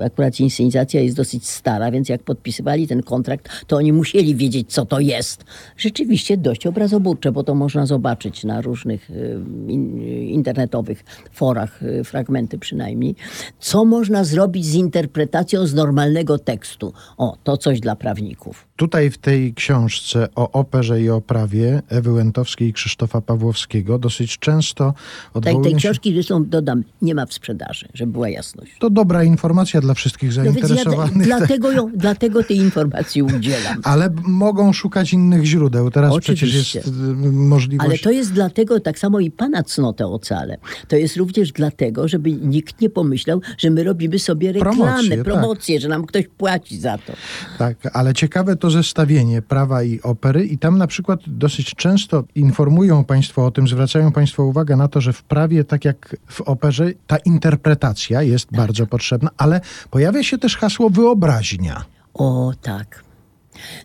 akurat inscenizacja jest dosyć stara, więc jak podpisywali ten kontrakt, to oni musieli wiedzieć, co to jest. Rzeczywiście dość bo to można zobaczyć na różnych y, in, internetowych forach, y, fragmenty przynajmniej. Co można zrobić z interpretacją z normalnego tekstu? O, to coś dla prawników. Tutaj w tej książce o operze i oprawie Ewy Łętowskiej i Krzysztofa Pawłowskiego dosyć często Tej, odwołują tej się... książki zresztą dodam, nie ma w sprzedaży, żeby była jasność. To dobra informacja dla wszystkich No więc ja zainteresowanych. dlatego, ją, *laughs* dlatego tej informacji udzielam. Ale mogą szukać innych źródeł. Teraz przecież Oczywiście. jest y, możliwość... Ale to jest dlatego, tak samo i pana cnotę ocalę. To jest również dlatego, żeby nikt nie pomyślał, że my robimy sobie reklamę, Promocję, promocję, tak. że nam ktoś płaci za to. Tak, ale ciekawe to zestawienie prawa i opery i tam na przykład dosyć często informują Państwo o tym, zwracają Państwo uwagę na to, że w prawie, tak jak w operze, ta interpretacja jest Tak. bardzo potrzebna, ale pojawia się też hasło wyobraźnia. O tak.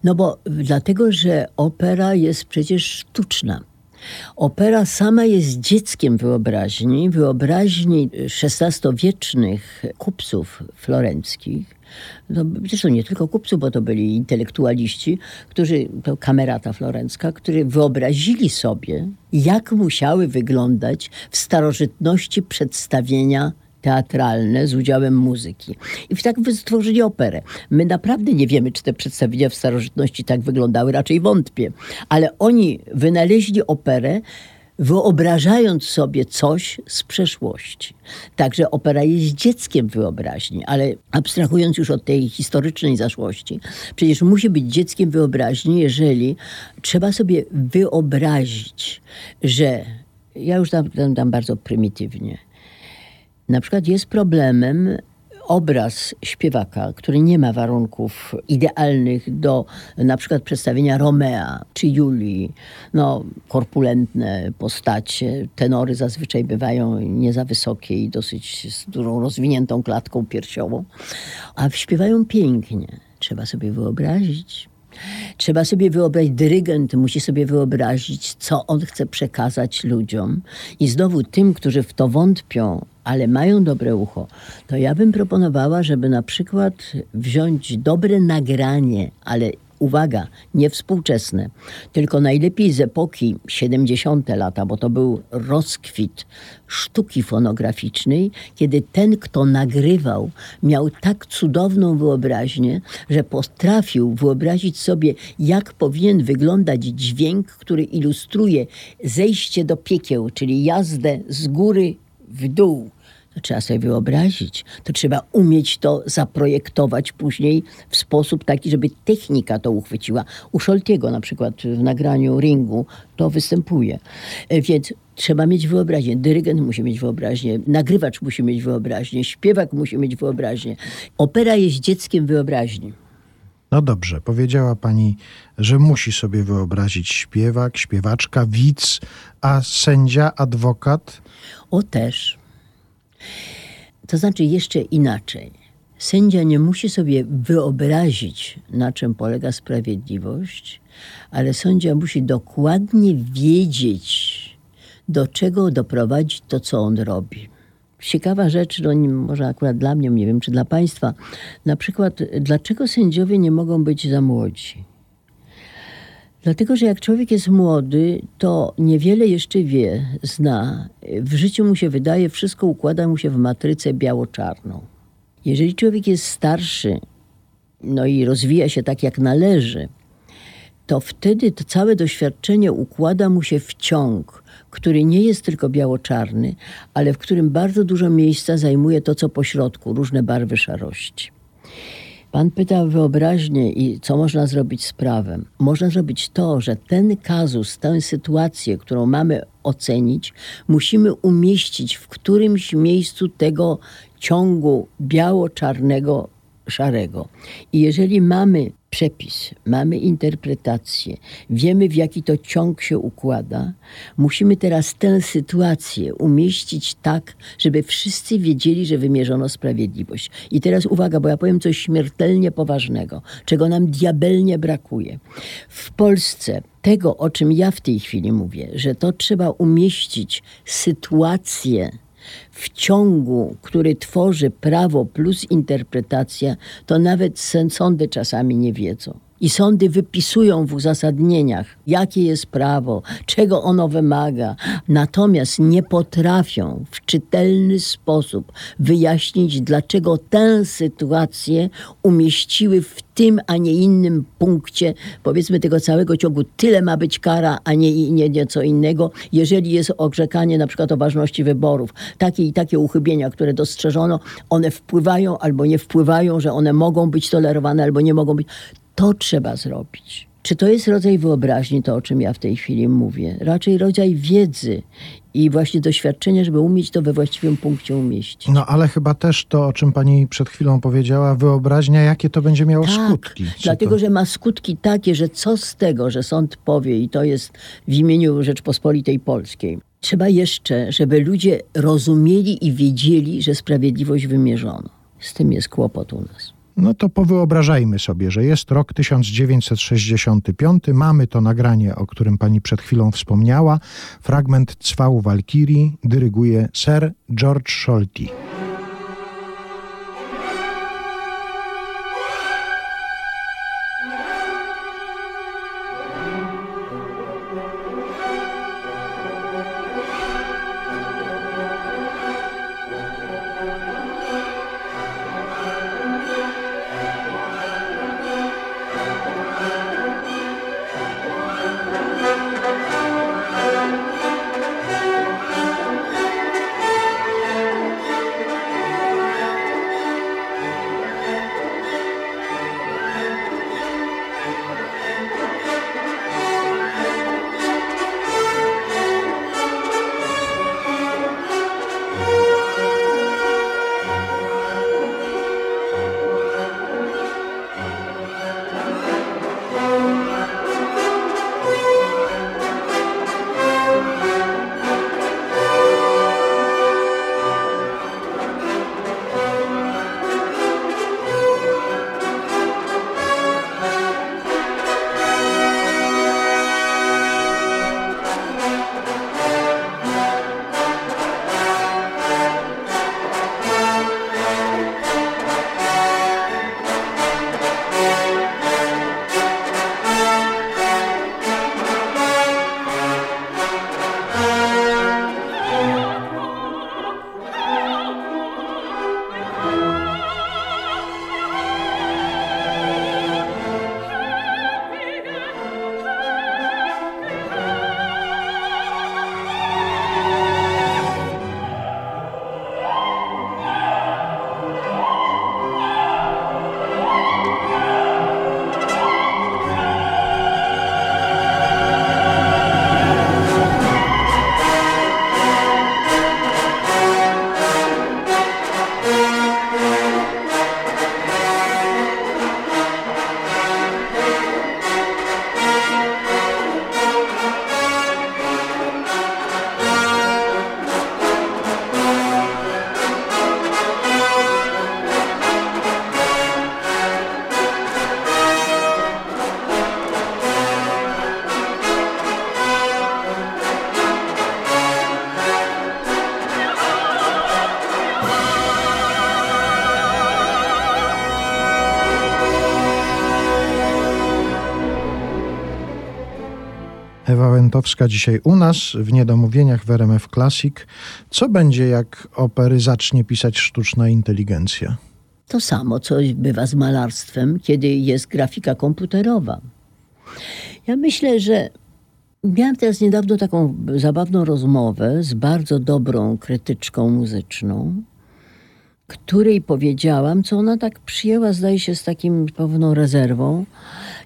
No bo dlatego, że opera jest przecież sztuczna. Opera sama jest dzieckiem wyobraźni, wyobraźni XVI-wiecznych kupców florenckich. No, zresztą nie tylko kupców, bo to byli intelektualiści, którzy, to kamerata florencka, którzy wyobrazili sobie, jak musiały wyglądać w starożytności przedstawienia teatralne z udziałem muzyki. I tak stworzyli operę. My naprawdę nie wiemy, czy te przedstawienia w starożytności tak wyglądały, raczej wątpię. Ale oni wynaleźli operę, wyobrażając sobie coś z przeszłości. Także opera jest dzieckiem wyobraźni, ale abstrahując już od tej historycznej zaszłości, przecież musi być dzieckiem wyobraźni, jeżeli trzeba sobie wyobrazić, że ja już dam, dam, dam bardzo prymitywnie. Na przykład jest problemem obraz śpiewaka, który nie ma warunków idealnych do na przykład przedstawienia Romea czy Julii. No, korpulentne postacie, tenory zazwyczaj bywają nie za wysokie i dosyć z dużą rozwiniętą klatką piersiową, a śpiewają pięknie. Trzeba sobie wyobrazić, Trzeba sobie wyobrazić, dyrygent musi sobie wyobrazić, co on chce przekazać ludziom. I znowu tym, którzy w to wątpią, ale mają dobre ucho, to ja bym proponowała, żeby na przykład wziąć dobre nagranie, ale uwaga, nie współczesne, tylko najlepiej z epoki 70. lata, bo to był rozkwit sztuki fonograficznej, kiedy ten, kto nagrywał, miał tak cudowną wyobraźnię, że potrafił wyobrazić sobie, jak powinien wyglądać dźwięk, który ilustruje zejście do piekieł, czyli jazdę z góry w dół. To trzeba sobie wyobrazić. To trzeba umieć to zaprojektować później w sposób taki, żeby technika to uchwyciła. U Scholtiego na przykład w nagraniu Ringu to występuje. E, Więc trzeba mieć wyobraźnię. Dyrygent musi mieć wyobraźnię, nagrywacz musi mieć wyobraźnię, śpiewak musi mieć wyobraźnię. Opera jest dzieckiem wyobraźni. No dobrze, powiedziała pani, że musi sobie wyobrazić śpiewak, śpiewaczka, widz, a sędzia, adwokat. O też. To znaczy jeszcze inaczej. Sędzia nie musi sobie wyobrazić, na czym polega sprawiedliwość, ale sędzia musi dokładnie wiedzieć, do czego doprowadzić to, co on robi. Ciekawa rzecz, no nie- może akurat dla mnie, nie wiem czy dla Państwa, na przykład, dlaczego sędziowie nie mogą być za młodzi? Dlatego, że jak człowiek jest młody, to niewiele jeszcze wie, zna. W życiu mu się wydaje, wszystko układa mu się w matrycę biało-czarną. Jeżeli człowiek jest starszy, no i rozwija się tak jak należy, to wtedy to całe doświadczenie układa mu się w ciąg, który nie jest tylko biało-czarny, ale w którym bardzo dużo miejsca zajmuje to, co pośrodku, różne barwy szarości. Pan pyta o wyobraźnię i co można zrobić z prawem. Można zrobić to, że ten kazus, tę sytuację, którą mamy ocenić, musimy umieścić w którymś miejscu tego ciągu biało-czarnego, szarego. I jeżeli mamy przepis, mamy interpretację, wiemy w jaki to ciąg się układa, musimy teraz tę sytuację umieścić tak, żeby wszyscy wiedzieli, że wymierzono sprawiedliwość. I teraz uwaga, bo ja powiem coś śmiertelnie poważnego, czego nam diabelnie brakuje. W Polsce tego, o czym ja w tej chwili mówię, że to trzeba umieścić sytuację w ciągu, który tworzy prawo plus interpretacja, to nawet sądy czasami nie wiedzą. I sądy wypisują w uzasadnieniach, jakie jest prawo, czego ono wymaga, natomiast nie potrafią w czytelny sposób wyjaśnić, dlaczego tę sytuację umieściły w tym, a nie innym punkcie, powiedzmy, tego całego ciągu. Tyle ma być kara, a nie, nie nieco innego. Jeżeli jest orzekanie na przykład o ważności wyborów, takie i takie uchybienia, które dostrzeżono, one wpływają albo nie wpływają, że one mogą być tolerowane albo nie mogą być. To trzeba zrobić. Czy to jest rodzaj wyobraźni, to o czym ja w tej chwili mówię? Raczej rodzaj wiedzy i właśnie doświadczenia, żeby umieć to we właściwym punkcie umieścić. No ale chyba też to, o czym pani przed chwilą powiedziała, wyobraźnia, jakie to będzie miało tak, skutki. Dlatego, to... że ma skutki takie, że co z tego, że sąd powie, i to jest w imieniu Rzeczpospolitej Polskiej. Trzeba jeszcze, żeby ludzie rozumieli i wiedzieli, że sprawiedliwość wymierzono. Z tym jest kłopot u nas. No to powyobrażajmy sobie, że jest rok 1965, mamy to nagranie, o którym pani przed chwilą wspomniała. Fragment Cwał Walkirii dyryguje Sir George Scholti. Pętowska dzisiaj u nas w Niedomówieniach w RMF Classic. Co będzie, jak opery zacznie pisać sztuczna inteligencja? To samo, co bywa z malarstwem, kiedy jest grafika komputerowa. Ja myślę, że miałam teraz niedawno taką zabawną rozmowę z bardzo dobrą krytyczką muzyczną, której powiedziałam, co ona tak przyjęła, zdaje się, z takim pewną rezerwą,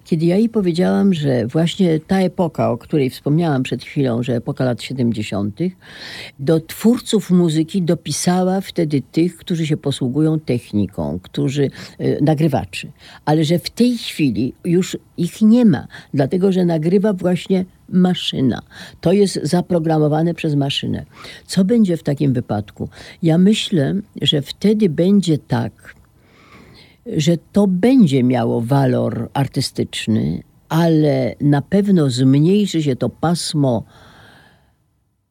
kiedy ja jej powiedziałam, że właśnie ta epoka, o której wspomniałam przed chwilą, że epoka lat 70., do twórców muzyki dopisała wtedy tych, którzy się posługują techniką, którzy y, nagrywaczy, ale że w tej chwili już ich nie ma, dlatego że nagrywa właśnie maszyna. To jest zaprogramowane przez maszynę. Co będzie w takim wypadku? Ja myślę, że wtedy będzie tak, że to będzie miało walor artystyczny, ale na pewno zmniejszy się to pasmo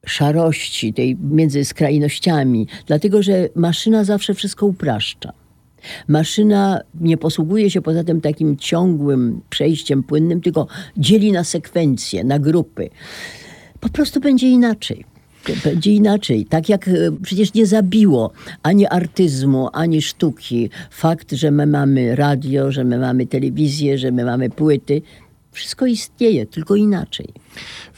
szarości tej między skrajnościami, dlatego że maszyna zawsze wszystko upraszcza. Maszyna nie posługuje się poza tym takim ciągłym przejściem płynnym, tylko dzieli na sekwencje, na grupy. Po prostu będzie inaczej. Będzie inaczej. Tak jak e, przecież nie zabiło ani artyzmu, ani sztuki fakt, że my mamy radio, że my mamy telewizję, że my mamy płyty. Wszystko istnieje, tylko inaczej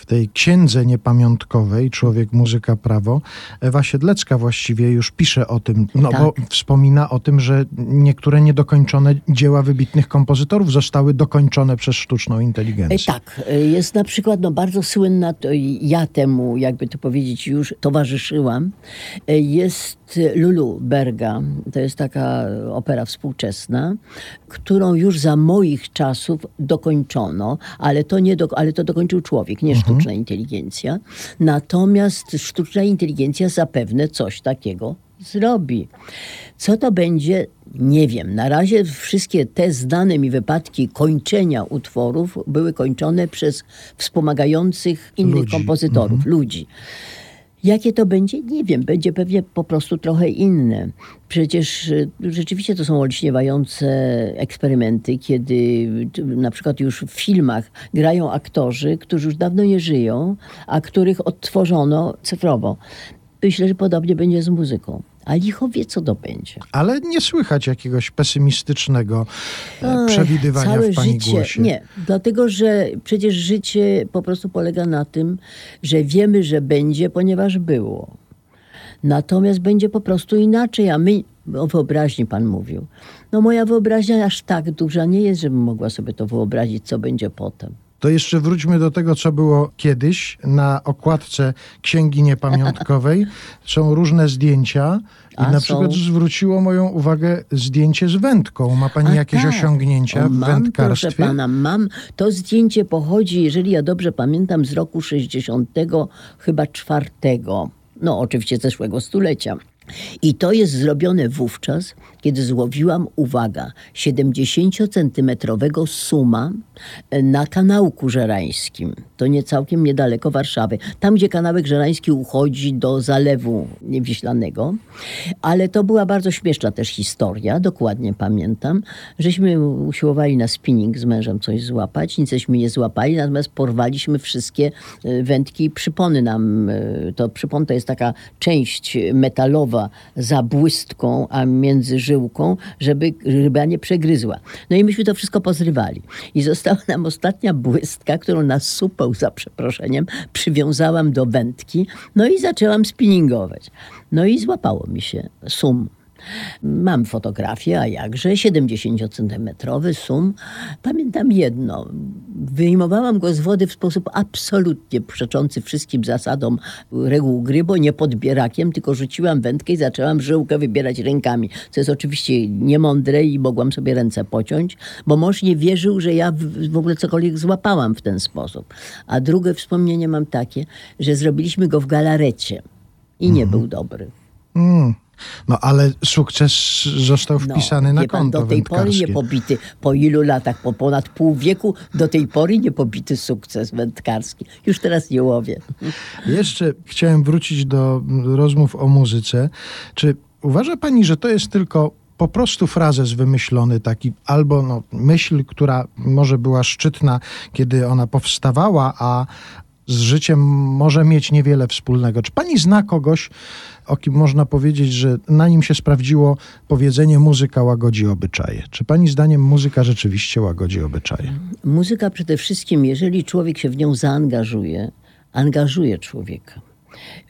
w tej księdze niepamiątkowej Człowiek, muzyka, prawo, Ewa Siedlecka właściwie już pisze o tym, no tak. bo wspomina o tym, że niektóre niedokończone dzieła wybitnych kompozytorów zostały dokończone przez sztuczną inteligencję. Tak, jest na przykład no, bardzo słynna, to ja temu, jakby to powiedzieć, już towarzyszyłam, jest Lulu Berga, to jest taka opera współczesna, którą już za moich czasów dokończono, ale to, nie do, ale to dokończył człowiek, nie sztuka sztuczna inteligencja. Natomiast sztuczna inteligencja zapewne coś takiego zrobi. Co to będzie? Nie wiem. Na razie wszystkie te znane mi wypadki kończenia utworów były kończone przez wspomagających innych ludzi. kompozytorów, mhm. ludzi. Jakie to będzie? Nie wiem. Będzie pewnie po prostu trochę inne. Przecież y, rzeczywiście to są olśniewające eksperymenty, kiedy na przykład już w filmach grają aktorzy, którzy już dawno nie żyją, a których odtworzono cyfrowo. Myślę, że podobnie będzie z muzyką a licho wie, co to będzie. Ale nie słychać jakiegoś pesymistycznego e, Oj, przewidywania całe w pani życie, głosie. Nie, dlatego, że przecież życie po prostu polega na tym, że wiemy, że będzie, ponieważ było. Natomiast będzie po prostu inaczej, a my, o wyobraźni pan mówił. No moja wyobraźnia aż tak duża nie jest, żebym mogła sobie to wyobrazić, co będzie potem. To jeszcze wróćmy do tego, co było kiedyś. Na okładce Księgi Niepamiątkowej *laughs* są różne zdjęcia. I A na są... przykład zwróciło moją uwagę zdjęcie z wędką. Ma pani A jakieś tak. osiągnięcia o, w mam, wędkarstwie? Proszę pana, mam. To zdjęcie pochodzi, jeżeli ja dobrze pamiętam, z roku 60 chyba czwartego. No oczywiście zeszłego stulecia. I to jest zrobione wówczas, kiedy złowiłam, uwaga, 70-centymetrowego suma e, na kanałku żerańskim. To nie całkiem niedaleko Warszawy. Tam, gdzie kanałek żerański uchodzi do zalewu Wiślanego. Ale to była bardzo śmieszna też historia, dokładnie pamiętam. Żeśmy usiłowali na spinning z mężem coś złapać, niceśmy nie złapali, natomiast porwaliśmy wszystkie e, wędki i przypony nam. E, to przypon to jest taka część metalowa za błystką, a między żyłką, żeby ryba nie przegryzła. No i myśmy to wszystko pozrywali. I została nam ostatnia błystka, którą na supeł, za przeproszeniem, przywiązałam do wędki, no i zaczęłam spinningować. No i złapało mi się sum Mam fotografię, a jakże, 70-centymetrowy sum. Pamiętam jedno. Wyjmowałam go z wody w sposób absolutnie przeczący wszystkim zasadom reguł gry, bo nie podbierakiem, tylko rzuciłam wędkę i zaczęłam żyłkę wybierać rękami, co jest oczywiście niemądre i mogłam sobie ręce pociąć, bo mąż nie wierzył, że ja w ogóle cokolwiek złapałam w ten sposób. A drugie wspomnienie mam takie, że zrobiliśmy go w galarecie i nie mhm. był dobry. Mm. No ale sukces został no, wpisany no, na konto Do tej pory nie pobity, po ilu latach, po ponad pół wieku, do tej pory nie pobity sukces wędkarski. Już teraz nie łowię. Jeszcze chciałem wrócić do rozmów o muzyce. Czy uważa pani, że to jest tylko po prostu frazes wymyślony, taki albo no, myśl, która może była szczytna, kiedy ona powstawała, a z życiem może mieć niewiele wspólnego. Czy pani zna kogoś, o kim można powiedzieć, że na nim się sprawdziło powiedzenie muzyka łagodzi obyczaje? Czy pani zdaniem muzyka rzeczywiście łagodzi obyczaje? Muzyka przede wszystkim, jeżeli człowiek się w nią zaangażuje, angażuje człowieka.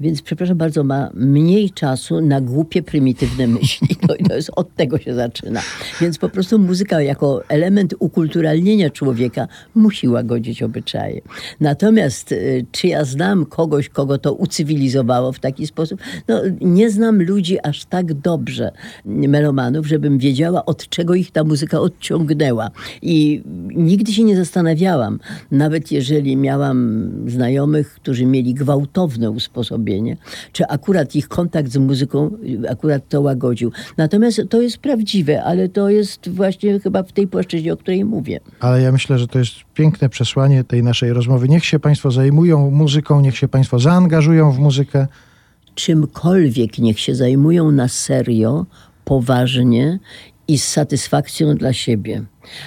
Więc, przepraszam bardzo, ma mniej czasu na głupie, prymitywne *laughs* myśli. No i to jest od tego się zaczyna. Więc po prostu muzyka jako element ukulturalnienia człowieka musi łagodzić obyczaje. Natomiast y, czy ja znam kogoś, kogo to ucywilizowało w taki sposób? No, nie znam ludzi aż tak dobrze, melomanów, żebym wiedziała, od czego ich ta muzyka odciągnęła. I nigdy się nie zastanawiałam, nawet jeżeli miałam znajomych, którzy mieli gwałtowne usposobienie, czy akurat ich kontakt z muzyką akurat to łagodził. Natomiast to jest prawdziwe, ale to jest właśnie chyba w tej płaszczyźnie, o której mówię. Ale ja myślę, że to jest piękne przesłanie tej naszej rozmowy. Niech się państwo zajmują muzyką, niech się państwo zaangażują w muzykę. czymkolwiek niech się zajmują na serio, poważnie i z satysfakcją dla siebie,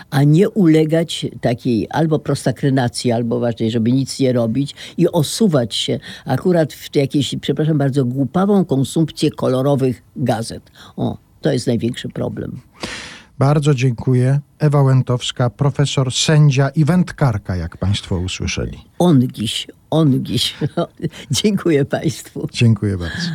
a nie ulegać takiej albo prostakrynacji, albo właśnie, żeby nic nie robić i osuwać się akurat w jakieś, przepraszam bardzo, głupawą konsumpcję kolorowych gazet. O, to jest największy problem. Bardzo dziękuję. Ewa Łętowska, profesor, sędzia i wędkarka, jak państwo usłyszeli. Ongiś, ongiś. *laughs* Dziękuję Państwu. Dziękuję bardzo.